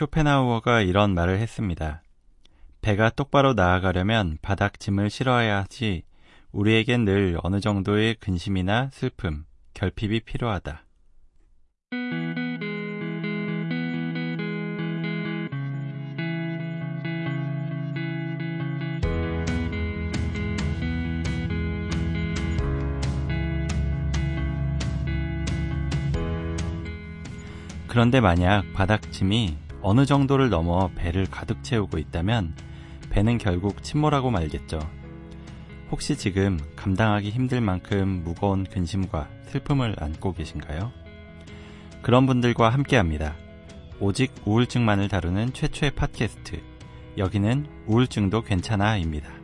쇼펜하우어가 이런 말을 했습니다. 배가 똑바로 나아가려면 바닥 짐을 실어야 하지 우리에겐 늘 어느 정도의 근심이나 슬픔, 결핍이 필요하다. 그런데 만약 바닥짐이 어느 정도를 넘어 배를 가득 채우고 있다면 배는 결국 침몰하고 말겠죠. 혹시 지금 감당하기 힘들 만큼 무거운 근심과 슬픔을 안고 계신가요? 그런 분들과 함께 합니다. 오직 우울증만을 다루는 최초의 팟캐스트. 여기는 우울증도 괜찮아입니다.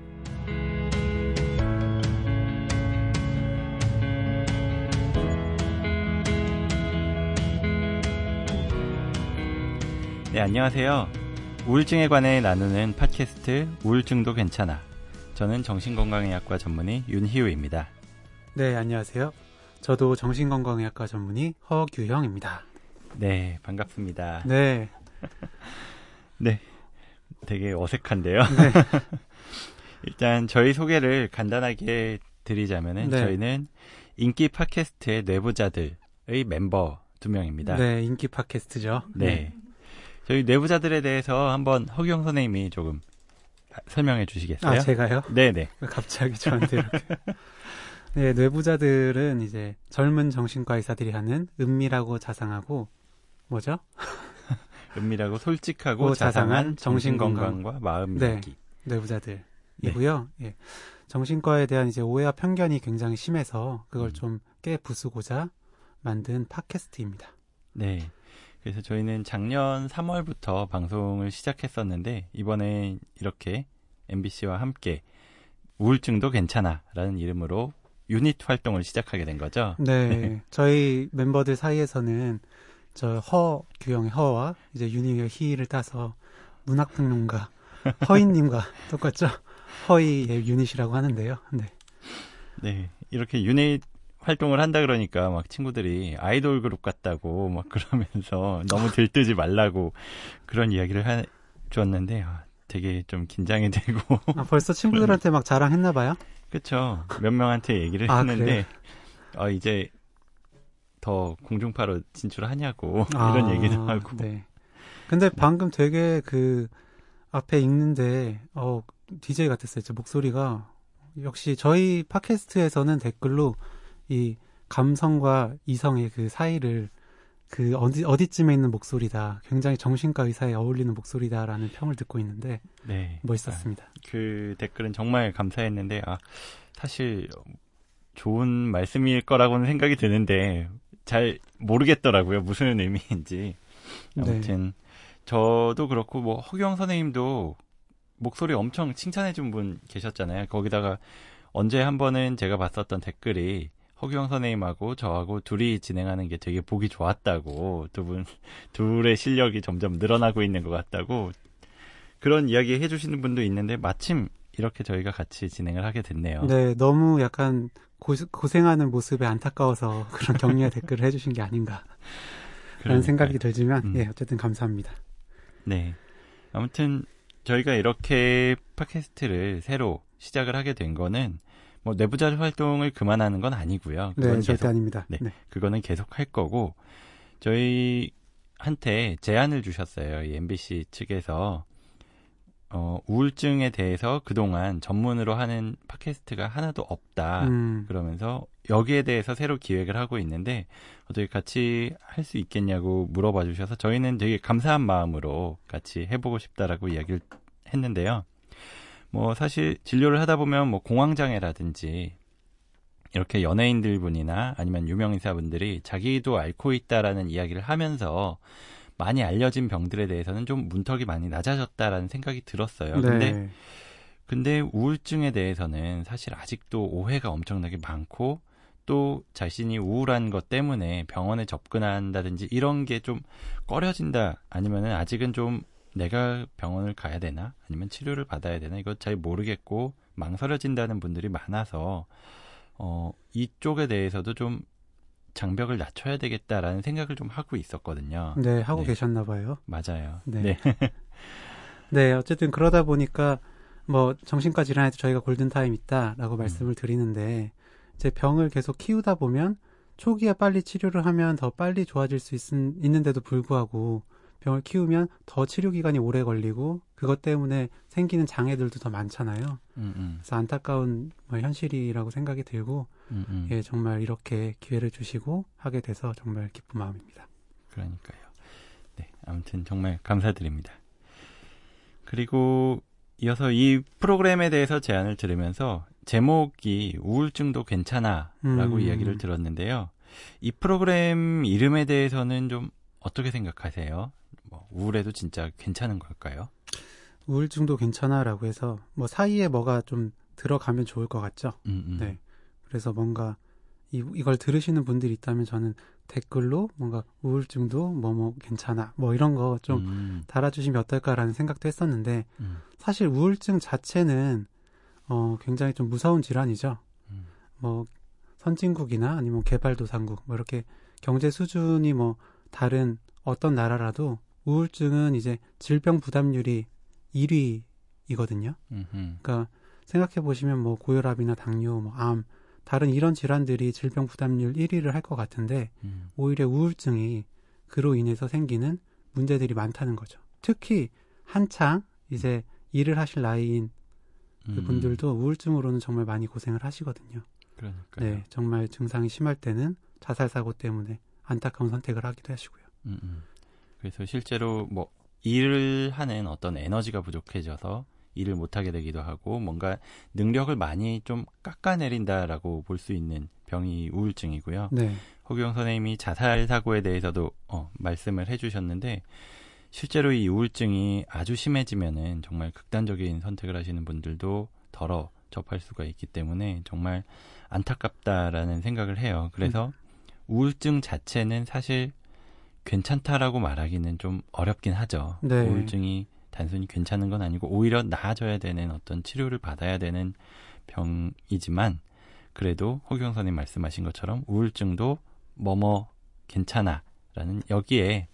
네, 안녕하세요. 우울증에 관해 나누는 팟캐스트 우울증도 괜찮아. 저는 정신건강의학과 전문의 윤희우입니다. 네, 안녕하세요. 저도 정신건강의학과 전문의 허규형입니다. 네, 반갑습니다. 네. 네. 되게 어색한데요. 네. 일단 저희 소개를 간단하게 드리자면은 네. 저희는 인기 팟캐스트의 내부자들의 멤버 두 명입니다. 네, 인기 팟캐스트죠. 네. 네. 저희 내부자들에 대해서 한번 허경 선생님이 조금 설명해 주시겠어요? 아, 제가요? 네네. 갑자기 저한테 이렇게. 네, 뇌부자들은 이제 젊은 정신과 의사들이 하는 은밀하고 자상하고, 뭐죠? 은밀하고 솔직하고 자상한 정신건강과 마음 네, 이야기. 뇌부자들이고요. 네. 예. 정신과에 대한 이제 오해와 편견이 굉장히 심해서 그걸 음. 좀깨 부수고자 만든 팟캐스트입니다. 네. 그래서 저희는 작년 3월부터 방송을 시작했었는데 이번에 이렇게 MBC와 함께 우울증도 괜찮아라는 이름으로 유닛 활동을 시작하게 된 거죠. 네. 저희 멤버들 사이에서는 저 허 규영의 허와 이제 윤희의 희를 따서 문학평론가 허인님과 똑같죠. 허이의 유닛이라고 하는데요. 네. 네. 이렇게 유닛 활동을 한다 그러니까 막 친구들이 아이돌 그룹 같다고 막 그러면서 너무 들뜨지 말라고 그런 이야기를 해 줬는데 아, 되게 좀 긴장이 되고 아, 벌써 친구들한테 막 자랑했나 봐요? 그렇죠. 몇 명한테 얘기를 아, 했는데 아, 이제 더 공중파로 진출하냐고 아, 이런 얘기도 하고. 네. 근데 방금 되게 그 앞에 읽는데 어 DJ 같았어요. 제 목소리가 역시 저희 팟캐스트에서는 댓글로 이 감성과 이성의 그 사이를 그 어디 어디쯤에 있는 목소리다. 굉장히 정신과 의사에 어울리는 목소리다라는 평을 듣고 있는데 네. 멋있었습니다. 아, 그 댓글은 정말 감사했는데 아 사실 좋은 말씀일 거라고는 생각이 드는데 잘 모르겠더라고요. 무슨 의미인지. 네. 아무튼 네. 저도 그렇고 뭐 허경 선생님도 목소리 엄청 칭찬해 준 분 계셨잖아요. 거기다가 언제 한 번은 제가 봤었던 댓글이 허경 선생님하고 저하고 둘이 진행하는 게 되게 보기 좋았다고 두 분 둘의 실력이 점점 늘어나고 있는 것 같다고 그런 이야기 해주시는 분도 있는데 마침 이렇게 저희가 같이 진행을 하게 됐네요. 네, 너무 약간 고, 고생하는 모습에 안타까워서 그런 격려 댓글을 해주신 게 아닌가 라는 생각이 들지만 음. 예, 어쨌든 감사합니다. 네, 아무튼 저희가 이렇게 팟캐스트를 새로 시작을 하게 된 거는 뭐 내부자 활동을 그만하는 건 아니고요. 네, 절대 계속, 아닙니다. 네, 네, 그거는 계속 할 거고 저희 한테 제안을 주셨어요. 이 MBC 측에서 어, 우울증에 대해서 그동안 전문으로 하는 팟캐스트가 하나도 없다. 음. 그러면서 여기에 대해서 새로 기획을 하고 있는데 어떻게 같이 할 수 있겠냐고 물어봐 주셔서 저희는 되게 감사한 마음으로 같이 해보고 싶다라고 이야기를 했는데요. 뭐 사실 진료를 하다 보면 뭐 공황장애라든지 이렇게 연예인들 분이나 아니면 유명 인사분들이 자기도 앓고 있다라는 이야기를 하면서 많이 알려진 병들에 대해서는 좀 문턱이 많이 낮아졌다라는 생각이 들었어요. 네. 근데 근데 우울증에 대해서는 사실 아직도 오해가 엄청나게 많고 또 자신이 우울한 것 때문에 병원에 접근한다든지 이런 게 좀 꺼려진다 아니면은 아직은 좀 내가 병원을 가야 되나 아니면 치료를 받아야 되나 이거 잘 모르겠고 망설여진다는 분들이 많아서 어 이쪽에 대해서도 좀 장벽을 낮춰야 되겠다라는 생각을 좀 하고 있었거든요. 네, 하고 네. 계셨나 봐요. 맞아요. 네. 네. 네, 어쨌든 그러다 보니까 뭐 정신과 질환에도 저희가 골든 타임 있다라고 음. 말씀을 드리는데 이제 병을 계속 키우다 보면 초기에 빨리 치료를 하면 더 빨리 좋아질 수 있, 있는데도 불구하고 병을 키우면 더 치료 기간이 오래 걸리고 그것 때문에 생기는 장애들도 더 많잖아요. 음, 음. 그래서 안타까운 뭐 현실이라고 생각이 들고 음, 음, 예 정말 이렇게 기회를 주시고 하게 돼서 정말 기쁜 마음입니다. 그러니까요. 네 아무튼 정말 감사드립니다. 그리고 이어서 이 프로그램에 대해서 제안을 들으면서 제목이 우울증도 괜찮아라고 음. 이야기를 들었는데요. 이 프로그램 이름에 대해서는 좀 어떻게 생각하세요? 뭐 우울해도 진짜 괜찮은 걸까요? 우울증도 괜찮아라고 해서 뭐 사이에 뭐가 좀 들어가면 좋을 것 같죠. 음, 음. 네. 그래서 뭔가 이, 이걸 들으시는 분들이 있다면 저는 댓글로 뭔가 우울증도 뭐뭐 뭐 괜찮아 뭐 이런 거좀 음. 달아주시면 어떨까라는 생각도 했었는데 음. 사실 우울증 자체는 어 굉장히 좀 무서운 질환이죠. 음. 뭐 선진국이나 아니면 개발도상국 뭐 이렇게 경제 수준이 뭐 다른 어떤 나라라도 우울증은 이제 질병 부담률이 1위이거든요. 그러니까 생각해 보시면 뭐 고혈압이나 당뇨, 뭐 암, 다른 이런 질환들이 질병 부담률 1위를 할 것 같은데 음. 오히려 우울증이 그로 인해서 생기는 문제들이 많다는 거죠. 특히 한창 이제 일을 하실 나이인 그 음. 분들도 우울증으로는 정말 많이 고생을 하시거든요. 그러니까요. 네, 정말 증상이 심할 때는 자살 사고 때문에 안타까운 선택을 하기도 하시고요. 음, 음. 그래서 실제로 뭐 일을 하는 어떤 에너지가 부족해져서 일을 못하게 되기도 하고 뭔가 능력을 많이 좀 깎아내린다라고 볼 수 있는 병이 우울증이고요. 네. 허경 선생님이 자살 사고에 대해서도 어, 말씀을 해주셨는데 실제로 이 우울증이 아주 심해지면은 정말 극단적인 선택을 하시는 분들도 덜어 접할 수가 있기 때문에 정말 안타깝다라는 생각을 해요. 그래서 음. 우울증 자체는 사실 괜찮다라고 말하기는 좀 어렵긴 하죠. 네. 우울증이 단순히 괜찮은 건 아니고 오히려 나아져야 되는 어떤 치료를 받아야 되는 병이지만 그래도 허경 선생님 말씀하신 것처럼 우울증도 뭐뭐 괜찮아라는 여기에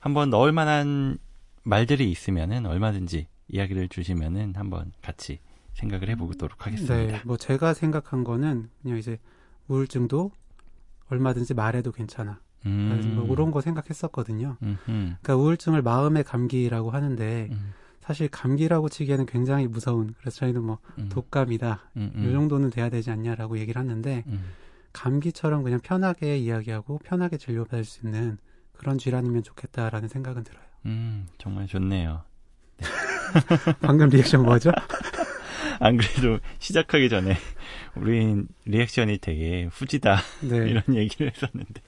한번 넣을 만한 말들이 있으면은 얼마든지 이야기를 주시면은 한번 같이 생각을 해보도록 하겠습니다. 네, 뭐 제가 생각한 거는 그냥 이제 우울증도 얼마든지 말해도 괜찮아. 음. 뭐 그런 거 생각했었거든요. 음흠. 그러니까 우울증을 마음의 감기라고 하는데 음. 사실 감기라고 치기에는 굉장히 무서운 그래서 저희는 뭐 음. 독감이다 음, 음. 이 정도는 돼야 되지 않냐라고 얘기를 하는데 음. 감기처럼 그냥 편하게 이야기하고 편하게 진료받을 수 있는 그런 질환이면 좋겠다라는 생각은 들어요. 음 정말 좋네요. 방금 리액션 뭐죠? 안 그래도 시작하기 전에 우린 리액션이 되게 후지다 네. 이런 얘기를 했었는데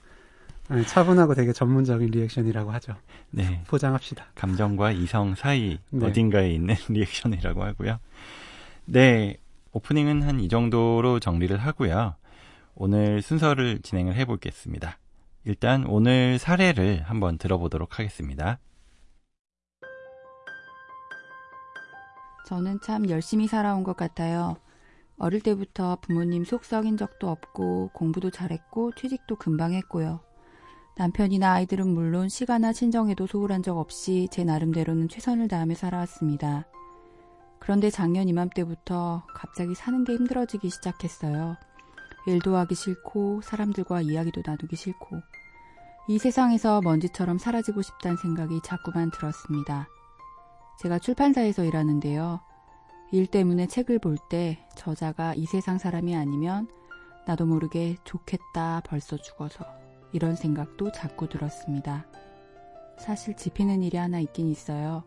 네, 차분하고 되게 전문적인 리액션이라고 하죠. 네. 포장합시다. 감정과 이성 사이 네. 어딘가에 있는 리액션이라고 하고요. 네. 오프닝은 한 이 정도로 정리를 하고요. 오늘 순서를 진행을 해보겠습니다. 일단 오늘 사례를 한번 들어보도록 하겠습니다. 저는 참 열심히 살아온 것 같아요. 어릴 때부터 부모님 속 썩인 적도 없고 공부도 잘했고 취직도 금방 했고요. 남편이나 아이들은 물론 시가나 친정에도 소홀한 적 없이 제 나름대로는 최선을 다하며 살아왔습니다. 그런데 작년 이맘때부터 갑자기 사는 게 힘들어지기 시작했어요. 일도 하기 싫고 사람들과 이야기도 나누기 싫고 이 세상에서 먼지처럼 사라지고 싶다는 생각이 자꾸만 들었습니다. 제가 출판사에서 일하는데요. 일 때문에 책을 볼 때 저자가 이 세상 사람이 아니면 나도 모르게 좋겠다 벌써 죽어서 이런 생각도 자꾸 들었습니다. 사실 지피는 일이 하나 있긴 있어요.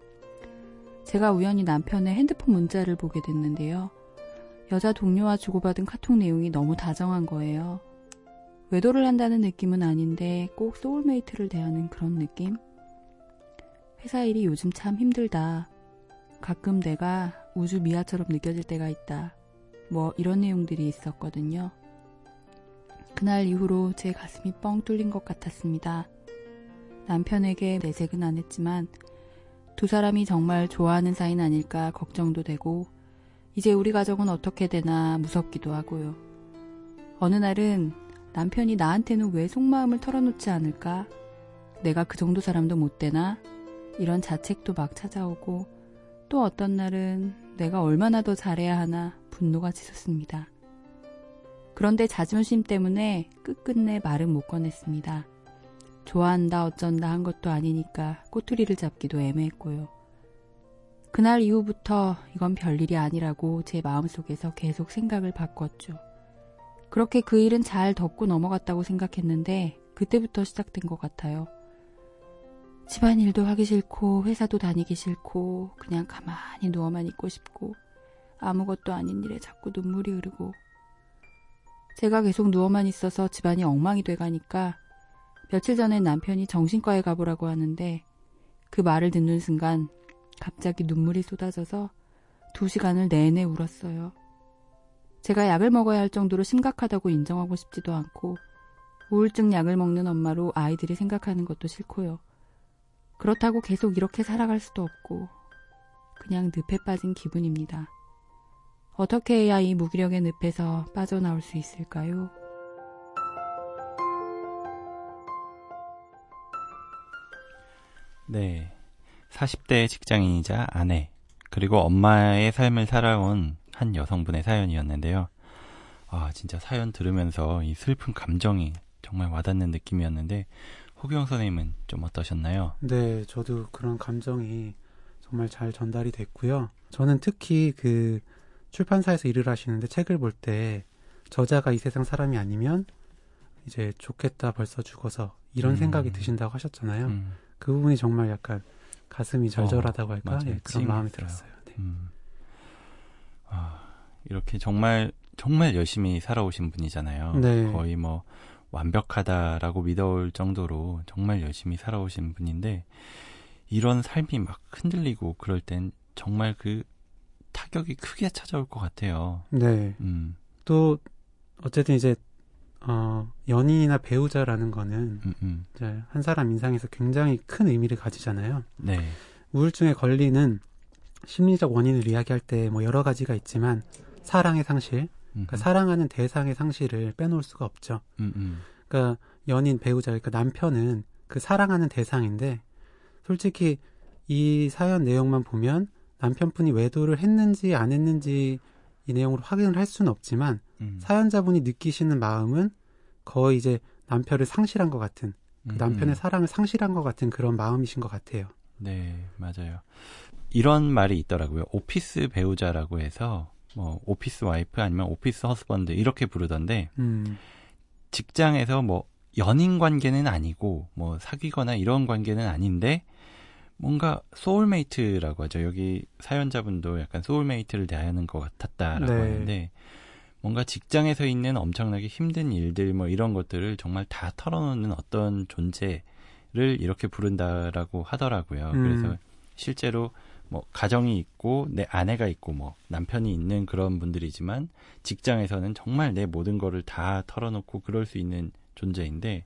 제가 우연히 남편의 핸드폰 문자를 보게 됐는데요. 여자 동료와 주고받은 카톡 내용이 너무 다정한 거예요. 외도를 한다는 느낌은 아닌데 꼭 소울메이트를 대하는 그런 느낌? 회사 일이 요즘 참 힘들다. 가끔 내가 우주 미아처럼 느껴질 때가 있다. 뭐 이런 내용들이 있었거든요. 그날 이후로 제 가슴이 뻥 뚫린 것 같았습니다. 남편에게 내색은 안 했지만 두 사람이 정말 좋아하는 사이는 아닐까 걱정도 되고 이제 우리 가족은 어떻게 되나 무섭기도 하고요. 어느 날은 남편이 나한테는 왜 속마음을 털어놓지 않을까? 내가 그 정도 사람도 못 되나? 이런 자책도 막 찾아오고 또 어떤 날은 내가 얼마나 더 잘해야 하나 분노가 치솟습니다. 그런데 자존심 때문에 끝끝내 말은 못 꺼냈습니다. 좋아한다 어쩐다 한 것도 아니니까 꼬투리를 잡기도 애매했고요. 그날 이후부터 이건 별일이 아니라고 제 마음속에서 계속 생각을 바꿨죠. 그렇게 그 일은 잘 덮고 넘어갔다고 생각했는데 그때부터 시작된 것 같아요. 집안일도 하기 싫고 회사도 다니기 싫고 그냥 가만히 누워만 있고 싶고 아무것도 아닌 일에 자꾸 눈물이 흐르고 제가 계속 누워만 있어서 집안이 엉망이 돼가니까 며칠 전에 남편이 정신과에 가보라고 하는데 그 말을 듣는 순간 갑자기 눈물이 쏟아져서 두 시간을 내내 울었어요. 제가 약을 먹어야 할 정도로 심각하다고 인정하고 싶지도 않고 우울증 약을 먹는 엄마로 아이들이 생각하는 것도 싫고요. 그렇다고 계속 이렇게 살아갈 수도 없고 그냥 늪에 빠진 기분입니다. 어떻게 해야 이 무기력의 늪에서 빠져나올 수 있을까요? 네. 40대 직장인이자 아내, 그리고 엄마의 삶을 살아온 한 여성분의 사연이었는데요. 아, 진짜 사연 들으면서 이 슬픈 감정이 정말 와닿는 느낌이었는데, 호경 선생님은 좀 어떠셨나요? 네, 저도 그런 감정이 정말 잘 전달이 됐고요. 저는 특히 그 출판사에서 일을 하시는데 책을 볼 때 저자가 이 세상 사람이 아니면 이제 좋겠다 벌써 죽어서 이런 음. 생각이 드신다고 하셨잖아요. 음. 그 부분이 정말 약간 가슴이 절절하다고 어, 할까? 예, 그런 마음이 들었어요. 네. 음. 아, 이렇게 정말 정말 열심히 살아오신 분이잖아요. 네. 거의 뭐 완벽하다라고 믿어올 정도로 정말 열심히 살아오신 분인데 이런 삶이 막 흔들리고 그럴 땐 정말 그 타격이 크게 찾아올 것 같아요. 네. 음. 또 어쨌든 이제 어, 연인이나 배우자라는 거는 음, 음. 이제 한 사람 인상에서 굉장히 큰 의미를 가지잖아요. 네. 우울증에 걸리는 심리적 원인을 이야기할 때 뭐 여러 가지가 있지만 사랑의 상실, 그러니까 사랑하는 대상의 상실을 빼놓을 수가 없죠. 음, 음. 그러니까 연인 배우자, 그러니까 남편은 그 사랑하는 대상인데 솔직히 이 사연 내용만 보면 남편분이 외도를 했는지 안 했는지 이 내용으로 확인을 할 수는 없지만 음. 사연자분이 느끼시는 마음은 거의 이제 남편을 상실한 것 같은 그 음, 남편의 음. 사랑을 상실한 것 같은 그런 마음이신 것 같아요. 네, 맞아요. 이런 말이 있더라고요. office 배우자라고 해서 뭐 office wife 아니면 office husband 이렇게 부르던데 음. 직장에서 뭐 연인 관계는 아니고 뭐 사귀거나 이런 관계는 아닌데 뭔가 soulmate라고 하죠. 여기 사연자분도 약간 soulmate를 대하는 것 같았다라고 네. 하는데 뭔가 직장에서 있는 엄청나게 힘든 일들 뭐 이런 것들을 정말 다 털어놓는 어떤 존재를 이렇게 부른다라고 하더라고요. 음. 그래서 실제로 뭐 가정이 있고 내 아내가 있고 뭐 남편이 있는 그런 분들이지만 직장에서는 정말 내 모든 거를 다 털어놓고 그럴 수 있는 존재인데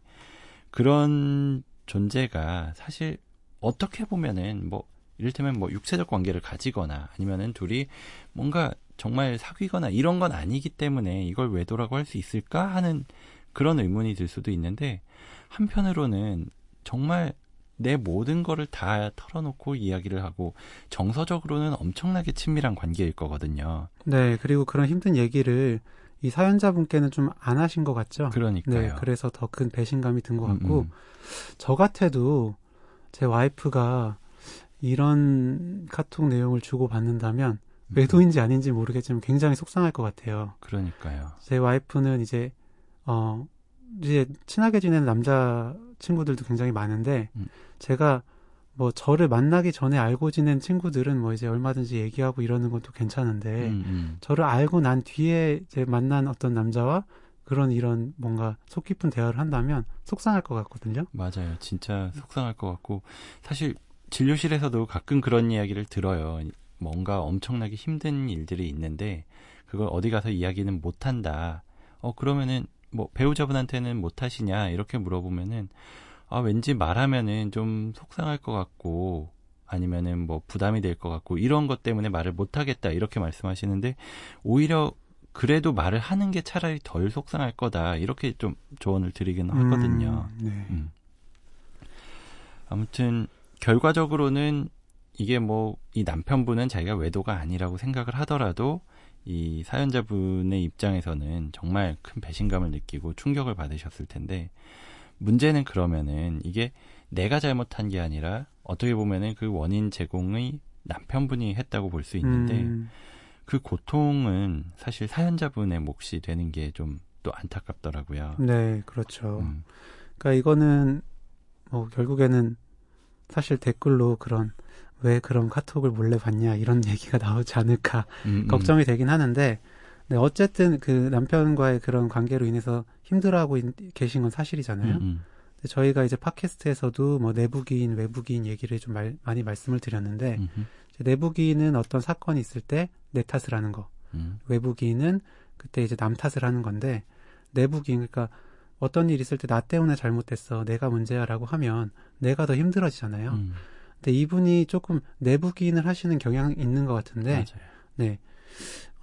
그런 존재가 사실 어떻게 보면은 뭐 이를테면 뭐 육체적 관계를 가지거나 아니면은 둘이 뭔가 정말 사귀거나 이런 건 아니기 때문에 이걸 외도라고 할 수 있을까 하는 그런 의문이 들 수도 있는데 한편으로는 정말 내 모든 거를 다 털어놓고 이야기를 하고 정서적으로는 엄청나게 친밀한 관계일 거거든요. 네, 그리고 그런 힘든 얘기를 이 사연자분께는 좀 안 하신 것 같죠? 그러니까요. 네, 그래서 더 큰 배신감이 든 것 같고, 음, 음. 저 같아도 제 와이프가 이런 카톡 내용을 주고 받는다면 외도인지 아닌지 모르겠지만 굉장히 속상할 것 같아요. 그러니까요. 제 와이프는 이제 어 이제 친하게 지내는 남자 친구들도 굉장히 많은데 음. 제가 뭐 저를 만나기 전에 알고 지낸 친구들은 뭐 이제 얼마든지 얘기하고 이러는 것도 괜찮은데 음, 음. 저를 알고 난 뒤에 이제 만난 어떤 남자와 그런 이런 뭔가 속 깊은 대화를 한다면 속상할 것 같거든요. 맞아요. 진짜 속상할 것 같고 사실 진료실에서도 가끔 그런 이야기를 들어요. 뭔가 엄청나게 힘든 일들이 있는데 그걸 어디 가서 이야기는 못 한다. 어 그러면은 뭐 배우자분한테는 못 하시냐 이렇게 물어보면은 아 왠지 말하면은 좀 속상할 것 같고 아니면은 뭐 부담이 될 것 같고 이런 것 때문에 말을 못 하겠다 이렇게 말씀하시는데 오히려 그래도 말을 하는 게 차라리 덜 속상할 거다 이렇게 좀 조언을 드리긴 하거든요. 음, 네. 음. 아무튼 결과적으로는 이게 뭐 이 남편분은 자기가 외도가 아니라고 생각을 하더라도 이 사연자분의 입장에서는 정말 큰 배신감을 느끼고 충격을 받으셨을 텐데 문제는 그러면은 이게 내가 잘못한 게 아니라 어떻게 보면은 그 원인 제공의 남편분이 했다고 볼 수 있는데 음. 그 고통은 사실 사연자분의 몫이 되는 게 좀 또 안타깝더라고요. 네, 그렇죠. 음. 그러니까 이거는 뭐 결국에는 사실 댓글로 그런 왜 그런 카톡을 몰래 봤냐 이런 얘기가 나오지 않을까 음, 음. 걱정이 되긴 하는데 네, 어쨌든 그 남편과의 그런 관계로 인해서 힘들어하고 계신 건 사실이잖아요. 음, 음. 근데 저희가 이제 팟캐스트에서도 뭐 내부 기인, 외부 기인 얘기를 좀 말, 많이 말씀을 드렸는데 내부기인은 어떤 사건이 있을 때 내 탓을 하는 거, 음. 외부기인은 그때 이제 남 탓을 하는 건데 내부기인 그러니까 어떤 일 있을 때 나 때문에 잘못됐어, 내가 문제야라고 하면 내가 더 힘들어지잖아요. 음. 근데 이분이 조금 내부기인을 하시는 경향이 있는 것 같은데, 맞아요. 네,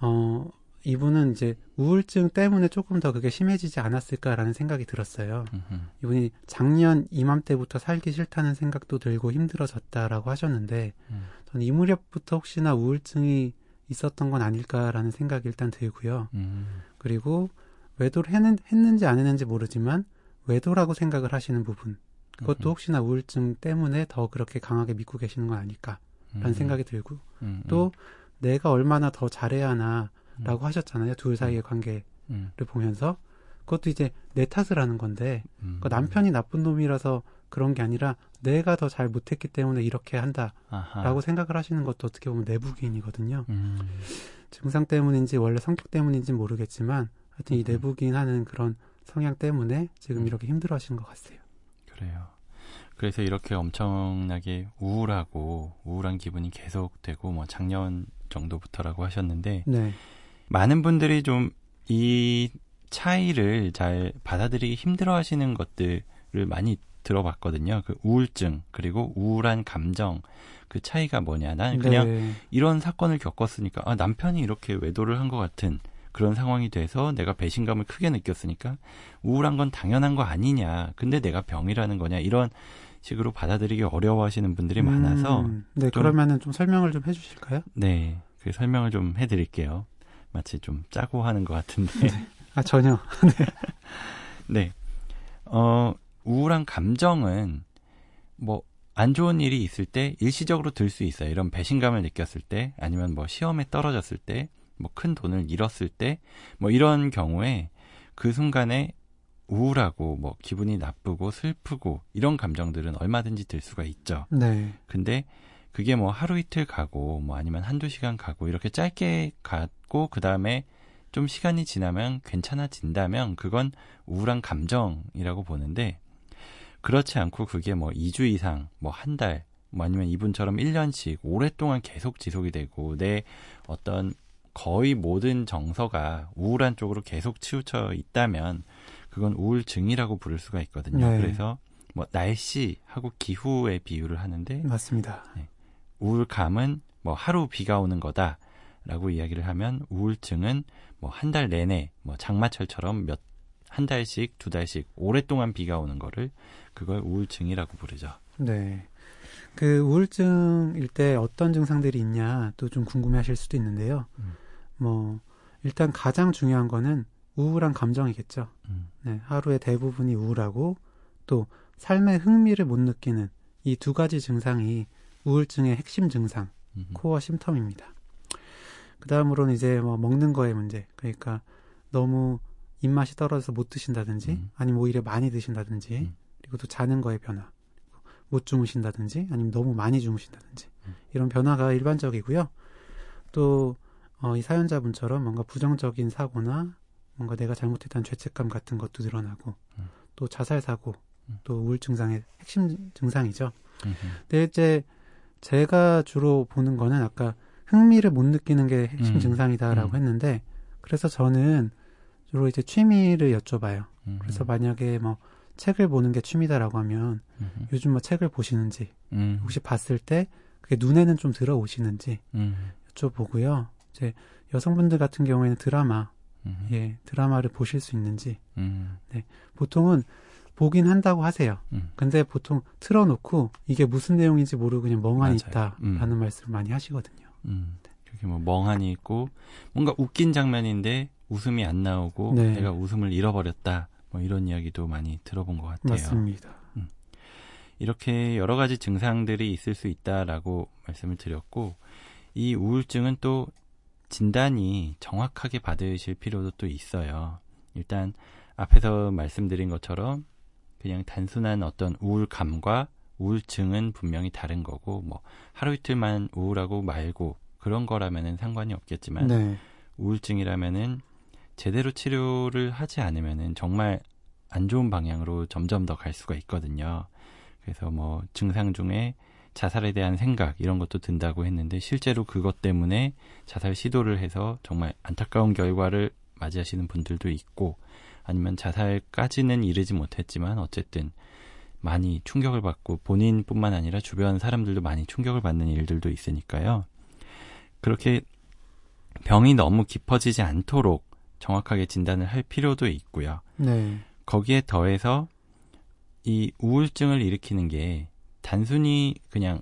어 이분은 이제 우울증 때문에 조금 더 그게 심해지지 않았을까라는 생각이 들었어요. 음흠. 이분이 작년 이맘때부터 살기 싫다는 생각도 들고 힘들어졌다라고 하셨는데, 음. 이 무렵부터 혹시나 우울증이 있었던 건 아닐까라는 생각이 일단 들고요. 음. 그리고 외도를 했는, 했는지 안 했는지 모르지만 외도라고 생각을 하시는 부분, 그것도 혹시나 우울증 때문에 더 그렇게 강하게 믿고 계시는 건 아닐까라는 음. 생각이 들고, 음, 또 내가 얼마나 더 잘해야 하나 라고 음. 하셨잖아요. 둘 사이의 음. 관계를 음. 보면서. 그것도 이제 내 탓을 하는 건데, 음. 그 남편이 나쁜 놈이라서 그런 게 아니라 내가 더 잘 못했기 때문에 이렇게 한다라고 아하. 생각을 하시는 것도 어떻게 보면 내부기인이거든요. 음. 증상 때문인지 원래 성격 때문인지 모르겠지만 하여튼 이 내부기인 하는 그런 성향 때문에 지금 음. 이렇게 힘들어 하시는 것 같아요. 그래요. 그래서 이렇게 엄청나게 우울하고 우울한 기분이 계속되고 뭐 작년 정도부터라고 하셨는데 네. 많은 분들이 좀 이 차이를 잘 받아들이기 힘들어 하시는 것들을 많이 들어봤거든요. 그 우울증, 그리고 우울한 감정, 그 차이가 뭐냐. 난 그냥 네. 이런 사건을 겪었으니까, 아, 남편이 이렇게 외도를 한 것 같은 그런 상황이 돼서 내가 배신감을 크게 느꼈으니까 우울한 건 당연한 거 아니냐. 근데 내가 병이라는 거냐. 이런 식으로 받아들이기 어려워하시는 분들이 음, 많아서. 네, 좀, 그러면은 좀 설명을 좀 해주실까요? 네, 그 설명을 좀 해드릴게요. 마치 좀 짜고 하는 것 같은데. 네. 아, 전혀. 네. 네. 어, 우울한 감정은 뭐, 안 좋은 일이 있을 때 일시적으로 들 수 있어요. 이런 배신감을 느꼈을 때, 아니면 뭐 시험에 떨어졌을 때, 뭐 큰 돈을 잃었을 때, 뭐 이런 경우에 그 순간에 우울하고 뭐 기분이 나쁘고 슬프고 이런 감정들은 얼마든지 들 수가 있죠. 네. 근데 그게 뭐 하루 이틀 가고 뭐 아니면 한두 시간 가고 이렇게 짧게 갔고 그다음에 좀 시간이 지나면 괜찮아진다면 그건 우울한 감정이라고 보는데 그렇지 않고 그게 뭐 2주 이상 뭐 한 달 뭐 아니면 이분처럼 1년씩 오랫동안 계속 지속이 되고 내 어떤 거의 모든 정서가 우울한 쪽으로 계속 치우쳐 있다면 그건 우울증이라고 부를 수가 있거든요. 네. 그래서 뭐 날씨하고 기후에 비유를 하는데 맞습니다. 네. 우울감은 뭐 하루 비가 오는 거다라고 이야기를 하면 우울증은 뭐 한 달 내내 뭐 장마철처럼 몇 한 달씩 두 달씩 오랫동안 비가 오는 거를 그걸 우울증이라고 부르죠. 네. 그 우울증일 때 어떤 증상들이 있냐 또 좀 궁금해하실 수도 있는데요. 음. 뭐 일단 가장 중요한 거는 우울한 감정이겠죠. 음. 네, 하루의 대부분이 우울하고 또 삶의 흥미를 못 느끼는 이 두 가지 증상이 우울증의 핵심 증상, 음흠. 코어 심텀입니다. 그 다음으로는 이제 뭐 먹는 거의 문제. 그러니까 너무 입맛이 떨어져서 못 드신다든지, 음. 아니면 오히려 많이 드신다든지, 음. 그리고 또 자는 거의 변화. 못 주무신다든지, 아니면 너무 많이 주무신다든지, 음. 이런 변화가 일반적이고요. 또, 어, 이 사연자분처럼 뭔가 부정적인 사고나 뭔가 내가 잘못했다는 죄책감 같은 것도 늘어나고, 음. 또 자살 사고, 음. 또 우울 증상의 핵심 증상이죠. 근데 이제 제가 주로 보는 거는 아까 흥미를 못 느끼는 게 핵심 음. 증상이다라고 음. 했는데 그래서 저는 주로 이제 취미를 여쭤봐요. 음. 그래서 만약에 뭐 책을 보는 게 취미다라고 하면 음. 요즘 뭐 책을 보시는지 음. 혹시 봤을 때 그게 눈에는 좀 들어오시는지 음. 여쭤보고요. 이제 여성분들 같은 경우에는 드라마 음. 예, 드라마를 보실 수 있는지. 음. 네, 보통은 보긴 한다고 하세요. 음. 근데 보통 틀어놓고 이게 무슨 내용인지 모르고 그냥 멍하니 맞아요. 있다라는 음. 말씀을 많이 하시거든요. 음. 그게 뭐 멍하니 있고 뭔가 웃긴 장면인데 웃음이 안 나오고 네. 내가 웃음을 잃어버렸다. 뭐 이런 이야기도 많이 들어본 것 같아요. 맞습니다. 음. 이렇게 여러 가지 증상들이 있을 수 있다라고 말씀을 드렸고 이 우울증은 또 진단이 정확하게 받으실 필요도 또 있어요. 일단 앞에서 말씀드린 것처럼 그냥 단순한 어떤 우울감과 우울증은 분명히 다른 거고 뭐 하루 이틀만 우울하고 말고 그런 거라면은 상관이 없겠지만 네. 우울증이라면은 제대로 치료를 하지 않으면은 정말 안 좋은 방향으로 점점 더 갈 수가 있거든요. 그래서 뭐 증상 중에 자살에 대한 생각 이런 것도 든다고 했는데 실제로 그것 때문에 자살 시도를 해서 정말 안타까운 결과를 맞이하시는 분들도 있고 아니면 자살까지는 이르지 못했지만 어쨌든 많이 충격을 받고 본인뿐만 아니라 주변 사람들도 많이 충격을 받는 일들도 있으니까요. 그렇게 병이 너무 깊어지지 않도록 정확하게 진단을 할 필요도 있고요. 네. 거기에 더해서 이 우울증을 일으키는 게 단순히 그냥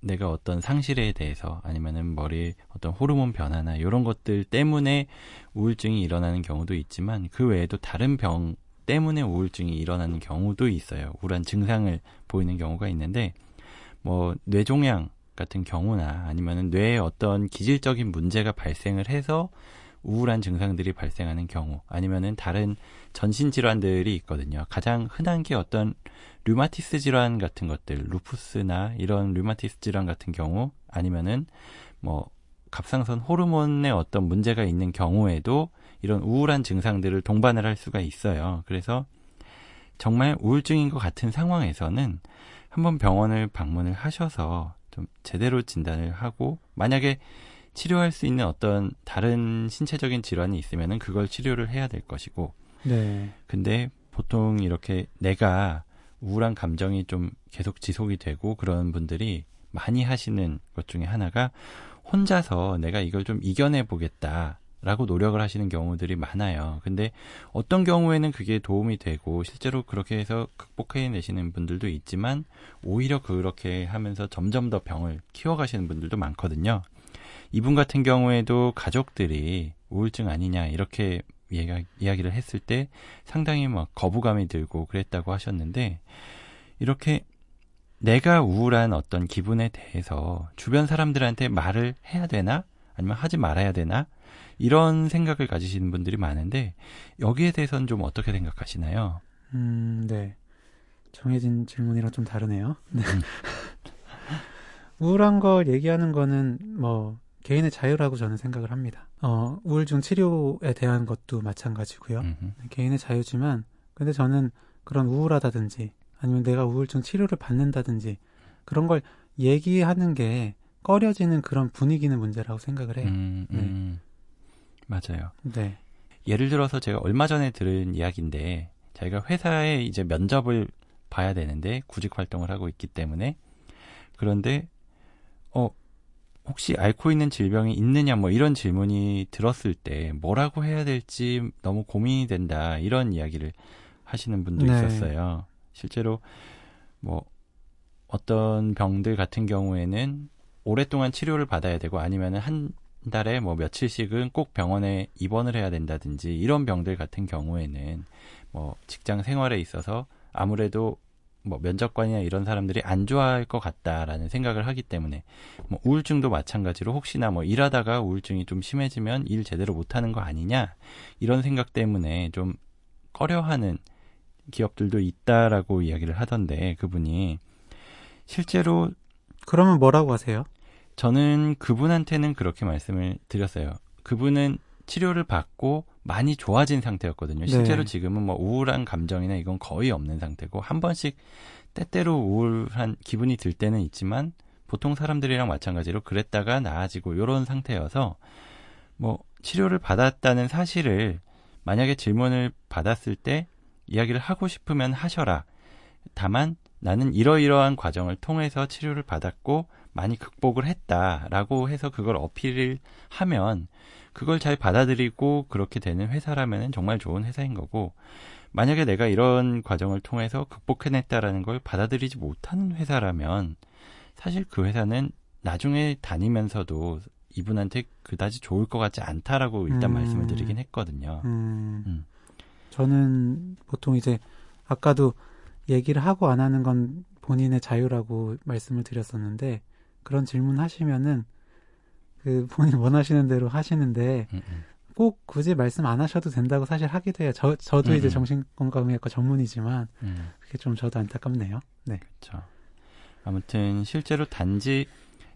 내가 어떤 상실에 대해서 아니면은 머리 어떤 호르몬 변화나 이런 것들 때문에 우울증이 일어나는 경우도 있지만 그 외에도 다른 병 때문에 우울증이 일어나는 경우도 있어요. 우울한 증상을 보이는 경우가 있는데 뭐 뇌종양 같은 경우나 아니면은 뇌에 어떤 기질적인 문제가 발생을 해서 우울한 증상들이 발생하는 경우 아니면은 다른 전신 질환들이 있거든요. 가장 흔한 게 어떤 류마티스 질환 같은 것들, 루푸스나 이런 류마티스 질환 같은 경우 아니면은 뭐 갑상선 호르몬에 어떤 문제가 있는 경우에도 이런 우울한 증상들을 동반을 할 수가 있어요. 그래서 정말 우울증인 것 같은 상황에서는 한번 병원을 방문을 하셔서 좀 제대로 진단을 하고 만약에 치료할 수 있는 어떤 다른 신체적인 질환이 있으면은 그걸 치료를 해야 될 것이고. 네. 근데 보통 이렇게 내가 우울한 감정이 좀 계속 지속이 되고 그런 분들이 많이 하시는 것 중에 하나가 혼자서 내가 이걸 좀 이겨내 보겠다. 라고 노력을 하시는 경우들이 많아요. 근데 어떤 경우에는 그게 도움이 되고 실제로 그렇게 해서 극복해 내시는 분들도 있지만 오히려 그렇게 하면서 점점 더 병을 키워가시는 분들도 많거든요. 이분 같은 경우에도 가족들이 우울증 아니냐 이렇게 이야기, 이야기를 했을 때 상당히 막 거부감이 들고 그랬다고 하셨는데 이렇게 내가 우울한 어떤 기분에 대해서 주변 사람들한테 말을 해야 되나 아니면 하지 말아야 되나 이런 생각을 가지시는 분들이 많은데 여기에 대해서는 좀 어떻게 생각하시나요? 음, 네. 정해진 질문이랑 좀 다르네요. 네. 음. 우울한 걸 얘기하는 거는 뭐 개인의 자유라고 저는 생각을 합니다. 어, 우울증 치료에 대한 것도 마찬가지고요. 음흠. 개인의 자유지만, 근데 저는 그런 우울하다든지, 아니면 내가 우울증 치료를 받는다든지, 그런 걸 얘기하는 게 꺼려지는 그런 분위기는 문제라고 생각을 해요. 음, 음. 네. 맞아요. 네. 예를 들어서 제가 얼마 전에 들은 이야기인데, 자기가 회사에 이제 면접을 봐야 되는데, 구직 활동을 하고 있기 때문에, 그런데, 어, 혹시 앓고 있는 질병이 있느냐 뭐 이런 질문이 들었을 때 뭐라고 해야 될지 너무 고민이 된다 이런 이야기를 하시는 분도 네. 있었어요. 실제로 뭐 어떤 병들 같은 경우에는 오랫동안 치료를 받아야 되고 아니면은 한 달에 뭐 며칠씩은 꼭 병원에 입원을 해야 된다든지 이런 병들 같은 경우에는 뭐 직장 생활에 있어서 아무래도 뭐 면접관이나 이런 사람들이 안 좋아할 것 같다라는 생각을 하기 때문에 뭐 우울증도 마찬가지로 혹시나 뭐 일하다가 우울증이 좀 심해지면 일 제대로 못하는 거 아니냐 이런 생각 때문에 좀 꺼려하는 기업들도 있다라고 이야기를 하던데 그분이 실제로 그러면 뭐라고 하세요? 저는 그분한테는 그렇게 말씀을 드렸어요. 그분은 치료를 받고 많이 좋아진 상태였거든요. 실제로 네. 지금은 뭐 우울한 감정이나 이건 거의 없는 상태고 한 번씩 때때로 우울한 기분이 들 때는 있지만 보통 사람들이랑 마찬가지로 그랬다가 나아지고 이런 상태여서 뭐 치료를 받았다는 사실을 만약에 질문을 받았을 때 이야기를 하고 싶으면 하셔라. 다만 나는 이러이러한 과정을 통해서 치료를 받았고 많이 극복을 했다라고 해서 그걸 어필을 하면 그걸 잘 받아들이고 그렇게 되는 회사라면 정말 좋은 회사인 거고 만약에 내가 이런 과정을 통해서 극복해냈다라는 걸 받아들이지 못하는 회사라면 사실 그 회사는 나중에 다니면서도 이분한테 그다지 좋을 것 같지 않다라고 일단 음. 말씀을 드리긴 했거든요. 음. 음. 저는 보통 이제 아까도 얘기를 하고 안 하는 건 본인의 자유라고 말씀을 드렸었는데 그런 질문 하시면은 그 본인 원하시는 대로 하시는데 음, 음. 꼭 굳이 말씀 안 하셔도 된다고 사실 하기도 해요. 저 저도 음. 이제 정신건강의학과 전문이지만 음. 그게 좀 저도 안타깝네요. 네. 그렇죠. 아무튼 실제로 단지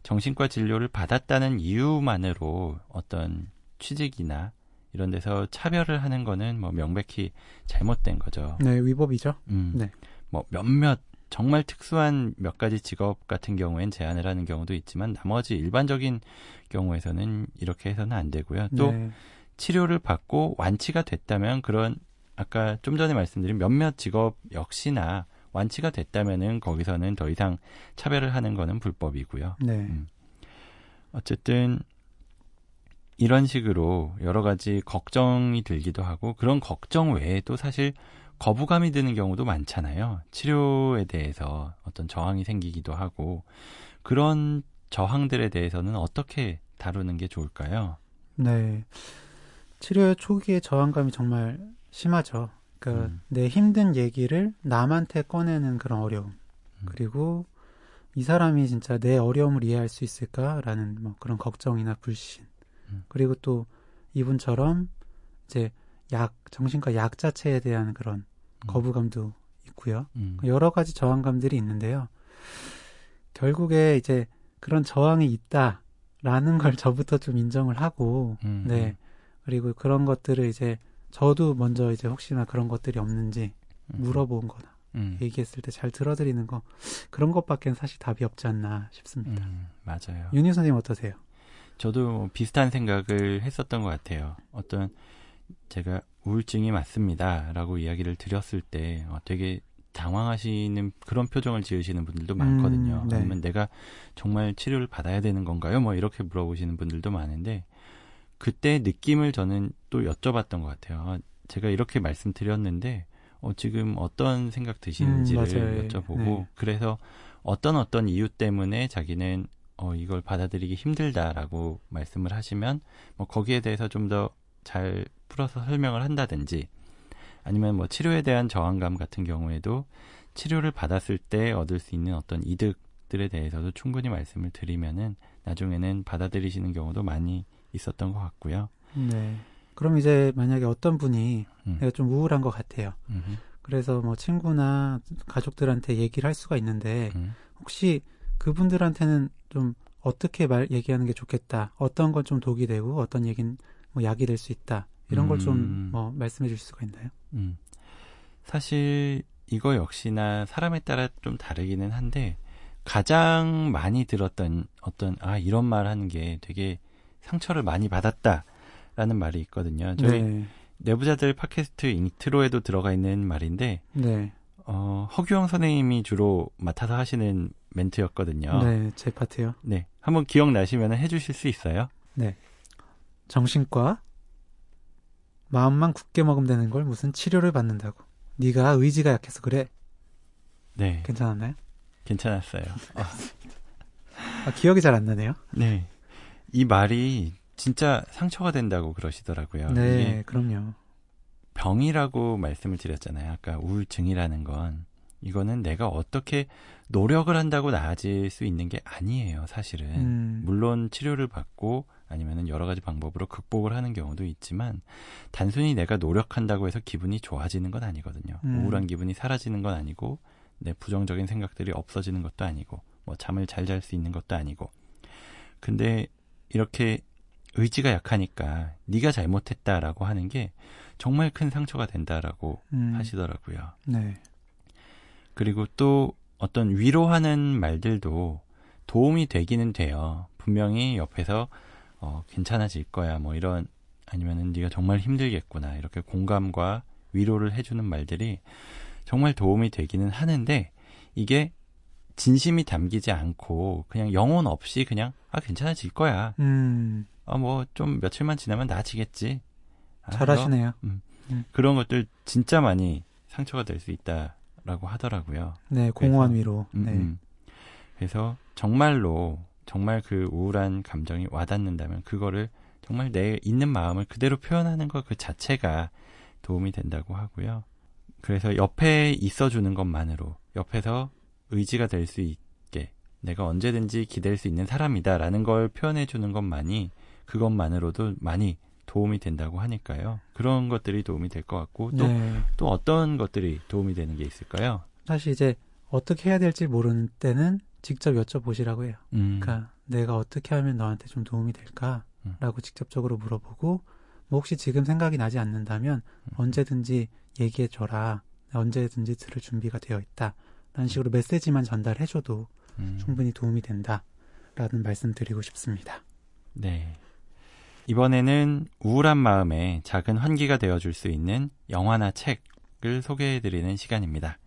정신과 진료를 받았다는 이유만으로 어떤 취직이나 이런 데서 차별을 하는 거는 뭐 명백히 잘못된 거죠. 네, 위법이죠. 음, 네. 뭐 몇몇 정말 특수한 몇 가지 직업 같은 경우엔 제한을 하는 경우도 있지만 나머지 일반적인 경우에서는 이렇게 해서는 안 되고요. 또 네. 치료를 받고 완치가 됐다면 그런 아까 좀 전에 말씀드린 몇몇 직업 역시나 완치가 됐다면은 거기서는 더 이상 차별을 하는 거는 불법이고요. 네. 음. 어쨌든 이런 식으로 여러 가지 걱정이 들기도 하고 그런 걱정 외에도 사실 거부감이 드는 경우도 많잖아요. 치료에 대해서 어떤 저항이 생기기도 하고 그런 저항들에 대해서는 어떻게 다루는 게 좋을까요? 네. 치료 초기에 저항감이 정말 심하죠. 그러니까 음. 내 힘든 얘기를 남한테 꺼내는 그런 어려움. 음. 그리고 이 사람이 진짜 내 어려움을 이해할 수 있을까라는 뭐 그런 걱정이나 불신. 음. 그리고 또 이분처럼 이제 약 정신과 약 자체에 대한 그런 음. 거부감도 있고요. 음. 여러 가지 저항감들이 있는데요. 결국에 이제 그런 저항이 있다라는 걸 저부터 좀 인정을 하고, 음. 네. 그리고 그런 것들을 이제 저도 먼저 이제 혹시나 그런 것들이 없는지 음. 물어본 거나 음. 얘기했을 때 잘 들어드리는 거 그런 것밖엔 사실 답이 없지 않나 싶습니다. 음, 맞아요. 윤희 선생님 어떠세요? 저도 비슷한 생각을 했었던 것 같아요. 어떤 제가 우울증이 맞습니다 라고 이야기를 드렸을 때 어, 되게 당황하시는 그런 표정을 지으시는 분들도 많거든요. 음, 네. 아니면 내가 정말 치료를 받아야 되는 건가요? 뭐 이렇게 물어보시는 분들도 많은데 그때 느낌을 저는 또 여쭤봤던 것 같아요. 아, 제가 이렇게 말씀드렸는데 어, 지금 어떤 생각 드시는지를 음, 여쭤보고 네. 그래서 어떤 어떤 이유 때문에 자기는 어, 이걸 받아들이기 힘들다라고 말씀을 하시면 뭐 거기에 대해서 좀 더 잘 풀어서 설명을 한다든지 아니면 뭐 치료에 대한 저항감 같은 경우에도 치료를 받았을 때 얻을 수 있는 어떤 이득들에 대해서도 충분히 말씀을 드리면은 나중에는 받아들이시는 경우도 많이 있었던 것 같고요. 네. 그럼 이제 만약에 어떤 분이 음. 내가 좀 우울한 것 같아요. 음흠. 그래서 뭐 친구나 가족들한테 얘기를 할 수가 있는데 음. 혹시 그분들한테는 좀 어떻게 말 얘기하는 게 좋겠다. 어떤 건 좀 독이 되고 어떤 얘기는 뭐 약이 될 수 있다. 이런 걸 좀뭐 음. 말씀해 주실 수가 있나요? 음. 사실 이거 역시나 사람에 따라 좀 다르기는 한데 가장 많이 들었던 어떤 아 이런 말 하는 게 되게 상처를 많이 받았다라는 말이 있거든요. 저희 네. 내부자들 팟캐스트 intro에도 들어가 있는 말인데 네. 어, 허규영 선생님이 주로 맡아서 하시는 멘트였거든요. 네, 제 파트요. 네, 한번 기억나시면 해주실 수 있어요? 네. 정신과 마음만 굳게 먹으면 되는 걸 무슨 치료를 받는다고. 네가 의지가 약해서 그래. 네. 괜찮았나요? 괜찮았어요. 아, 기억이 잘 안 나네요. 네. 이 말이 진짜 상처가 된다고 그러시더라고요. 네, 그럼요. 병이라고 말씀을 드렸잖아요. 아까 우울증이라는 건 이거는 내가 어떻게 노력을 한다고 나아질 수 있는 게 아니에요, 사실은. 음. 물론 치료를 받고 아니면은 여러 가지 방법으로 극복을 하는 경우도 있지만 단순히 내가 노력한다고 해서 기분이 좋아지는 건 아니거든요. 음. 우울한 기분이 사라지는 건 아니고 내 부정적인 생각들이 없어지는 것도 아니고 뭐 잠을 잘 잘 수 있는 것도 아니고 근데 이렇게 의지가 약하니까 네가 잘못했다라고 하는 게 정말 큰 상처가 된다라고 음. 하시더라고요. 네. 그리고 또 어떤 위로하는 말들도 도움이 되기는 돼요. 분명히 옆에서 어, 괜찮아질 거야 뭐 이런 아니면은 네가 정말 힘들겠구나 이렇게 공감과 위로를 해주는 말들이 정말 도움이 되기는 하는데 이게 진심이 담기지 않고 그냥 영혼 없이 그냥 아 괜찮아질 거야. 음. 아, 뭐, 좀 며칠만 지나면 나아지겠지. 아, 잘하시네요. 음. 음. 그런 것들 진짜 많이 상처가 될 수 있다라고 하더라고요. 네, 공허한 위로. 음, 네. 음. 그래서 정말로 정말 그 우울한 감정이 와닿는다면 그거를 정말 내 있는 마음을 그대로 표현하는 것 그 자체가 도움이 된다고 하고요. 그래서 옆에 있어주는 것만으로 옆에서 의지가 될 수 있게 내가 언제든지 기댈 수 있는 사람이다라는 걸 표현해 주는 것만이 그것만으로도 많이 도움이 된다고 하니까요. 그런 것들이 도움이 될 것 같고 또, 네. 또 어떤 것들이 도움이 되는 게 있을까요? 사실 이제 어떻게 해야 될지 모르는 때는 직접 여쭤보시라고 해요. 음. 그러니까 내가 어떻게 하면 너한테 좀 도움이 될까라고 음. 직접적으로 물어보고 뭐 혹시 지금 생각이 나지 않는다면 음. 언제든지 얘기해 줘라. 언제든지 들을 준비가 되어 있다. 라는 식으로 메시지만 전달해 줘도 음. 충분히 도움이 된다. 라는 말씀 드리고 싶습니다. 네. 이번에는 우울한 마음에 작은 환기가 되어 줄 수 있는 영화나 책을 소개해 드리는 시간입니다.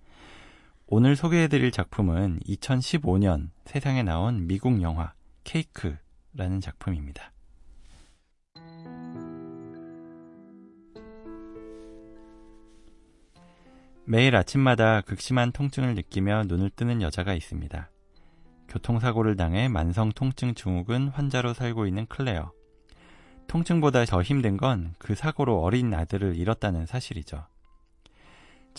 오늘 소개해드릴 작품은 2015년 세상에 나온 미국 영화 케이크라는 작품입니다. 매일 아침마다 극심한 통증을 느끼며 눈을 뜨는 여자가 있습니다. 교통사고를 당해 만성 통증 증후군 환자로 살고 있는 클레어. 통증보다 더 힘든 건 그 사고로 어린 아들을 잃었다는 사실이죠.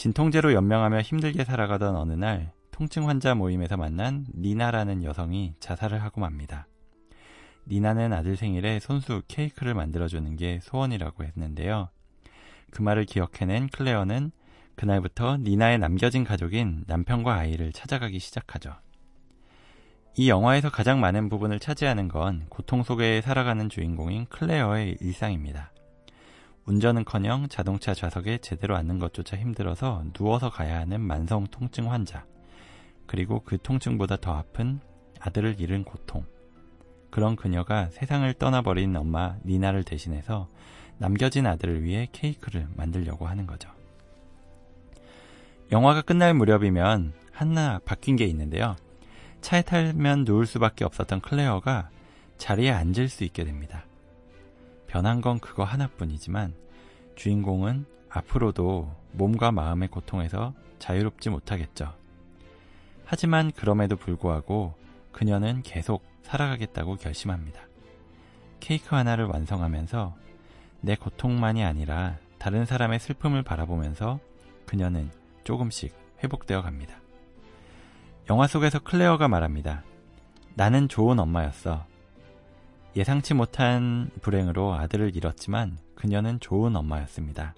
진통제로 연명하며 힘들게 살아가던 어느 날 통증 환자 모임에서 만난 니나라는 여성이 자살을 하고 맙니다. 니나는 아들 생일에 손수 케이크를 만들어주는 게 소원이라고 했는데요. 그 말을 기억해낸 클레어는 그날부터 니나의 남겨진 가족인 남편과 아이를 찾아가기 시작하죠. 이 영화에서 가장 많은 부분을 차지하는 건 고통 속에 살아가는 주인공인 클레어의 일상입니다. 운전은커녕 자동차 좌석에 제대로 앉는 것조차 힘들어서 누워서 가야 하는 만성 통증 환자, 그리고 그 통증보다 더 아픈 아들을 잃은 고통. 그런 그녀가 세상을 떠나버린 엄마 니나를 대신해서 남겨진 아들을 위해 케이크를 만들려고 하는 거죠. 영화가 끝날 무렵이면 하나 바뀐 게 있는데요. 차에 타면 누울 수밖에 없었던 클레어가 자리에 앉을 수 있게 됩니다. 변한 건 그거 하나뿐이지만 주인공은 앞으로도 몸과 마음의 고통에서 자유롭지 못하겠죠. 하지만 그럼에도 불구하고 그녀는 계속 살아가겠다고 결심합니다. 케이크 하나를 완성하면서 내 고통만이 아니라 다른 사람의 슬픔을 바라보면서 그녀는 조금씩 회복되어 갑니다. 영화 속에서 클레어가 말합니다. 나는 좋은 엄마였어. 예상치 못한 불행으로 아들을 잃었지만 그녀는 좋은 엄마였습니다.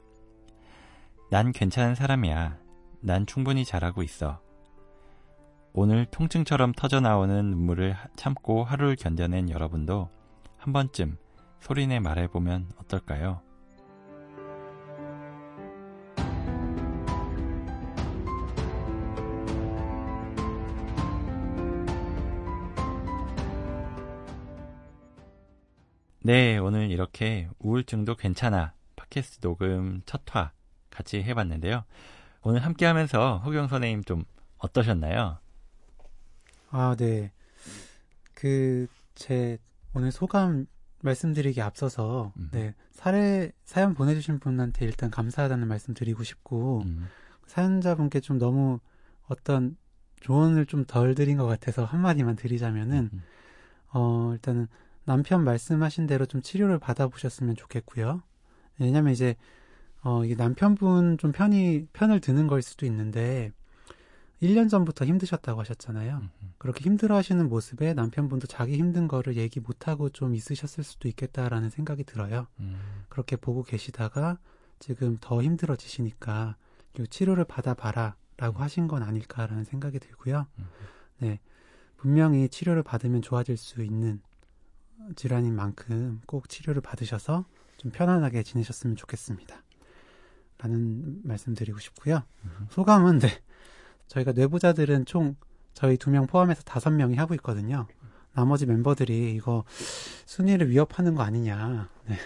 난 괜찮은 사람이야. 난 충분히 잘하고 있어. 오늘 통증처럼 터져나오는 눈물을 참고 하루를 견뎌낸 여러분도 한 번쯤 소리내 말해보면 어떨까요? 네, 오늘 이렇게 우울증도 괜찮아 팟캐스트 녹음 첫 화 같이 해봤는데요. 오늘 함께 하면서 허경 선생님 좀 어떠셨나요? 아, 네. 그, 제 오늘 소감 말씀드리기 앞서서, 음. 네. 사례, 사연 보내주신 분한테 일단 감사하다는 말씀 드리고 싶고, 음. 사연자분께 좀 너무 어떤 조언을 좀 덜 드린 것 같아서 한마디만 드리자면은, 음. 어, 일단은 남편 말씀하신 대로 좀 치료를 받아보셨으면 좋겠고요. 왜냐면 이제 어 이게 남편분 좀 편이 편을 드는 걸 수도 있는데 1년 전부터 힘드셨다고 하셨잖아요. 그렇게 힘들어 하시는 모습에 남편분도 자기 힘든 거를 얘기 못 하고 좀 있으셨을 수도 있겠다라는 생각이 들어요. 음. 그렇게 보고 계시다가 지금 더 힘들어지시니까 치료를 받아 봐라 라고 음. 하신 건 아닐까라는 생각이 들고요. 음. 네. 분명히 치료를 받으면 좋아질 수 있는 질환인 만큼 꼭 치료를 받으셔서 좀 편안하게 지내셨으면 좋겠습니다. 라는 말씀 드리고 싶고요. 소감은 네. 저희가 뇌부자들은 총 저희 두 명 포함해서 다섯 명이 하고 있거든요. 나머지 멤버들이 이거 순위를 위협하는 거 아니냐. 네.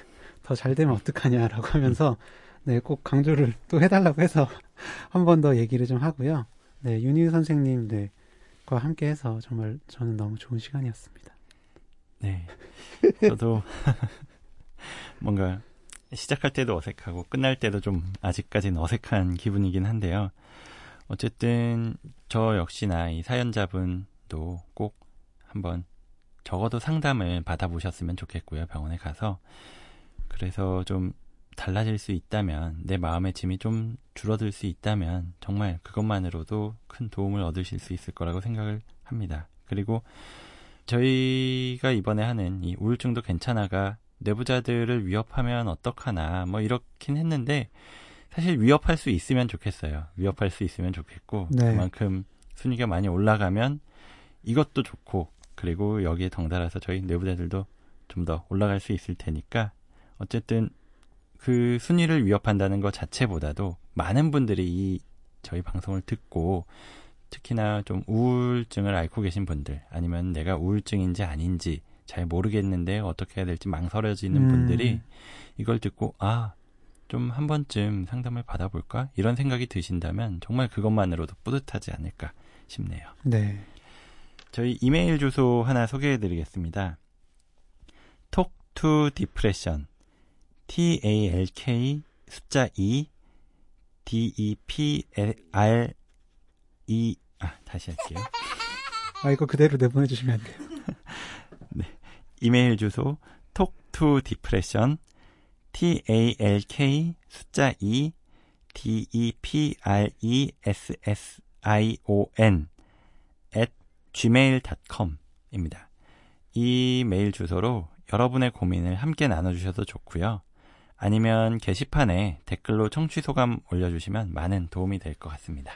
더 잘 되면 어떡하냐라고 하면서 네, 꼭 강조를 또 해달라고 해서 한 번 더 얘기를 좀 하고요. 네, 윤희 선생님, 네, 과 함께 해서 정말 저는 너무 좋은 시간이었습니다. 네. 저도 뭔가 시작할 때도 어색하고 끝날 때도 좀 아직까지는 어색한 기분이긴 한데요. 어쨌든 저 역시나 이 사연자분도 꼭 한번 적어도 상담을 받아보셨으면 좋겠고요. 병원에 가서. 그래서 좀 달라질 수 있다면, 내 마음의 짐이 좀 줄어들 수 있다면, 정말 그것만으로도 큰 도움을 얻으실 수 있을 거라고 생각을 합니다. 그리고 저희가 이번에 하는 이 우울증도 괜찮아가 내부자들을 위협하면 어떡하나, 뭐 이렇긴 했는데, 사실 위협할 수 있으면 좋겠어요. 위협할 수 있으면 좋겠고, 네. 그만큼 순위가 많이 올라가면 이것도 좋고, 그리고 여기에 덩달아서 저희 내부자들도 좀 더 올라갈 수 있을 테니까 어쨌든 그 순위를 위협한다는 것 자체보다도 많은 분들이 이 저희 방송을 듣고 특히나 좀 우울증을 앓고 계신 분들 아니면 내가 우울증인지 아닌지 잘 모르겠는데 어떻게 해야 될지 망설여지는 음. 분들이 이걸 듣고 아 좀 한 번쯤 상담을 받아볼까 이런 생각이 드신다면 정말 그것만으로도 뿌듯하지 않을까 싶네요. 네. 저희 이메일 주소 하나 소개해 드리겠습니다. talk to depression t a l k 숫자 2 d e p r e 아 다시 할게요. 아 이거 그대로 내보내 주시면 안 돼요. 네. 이메일 주소 talk to depression t a l k 숫자 2 d e p r e s s i o n at gmail.com입니다. 이 메일 주소로 여러분의 고민을 함께 나눠주셔도 좋고요. 아니면 게시판에 댓글로 청취 소감 올려주시면 많은 도움이 될 것 같습니다.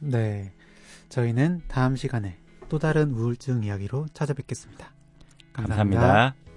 네. 저희는 다음 시간에 또 다른 우울증 이야기로 찾아뵙겠습니다 감사합니다. 감사합니다.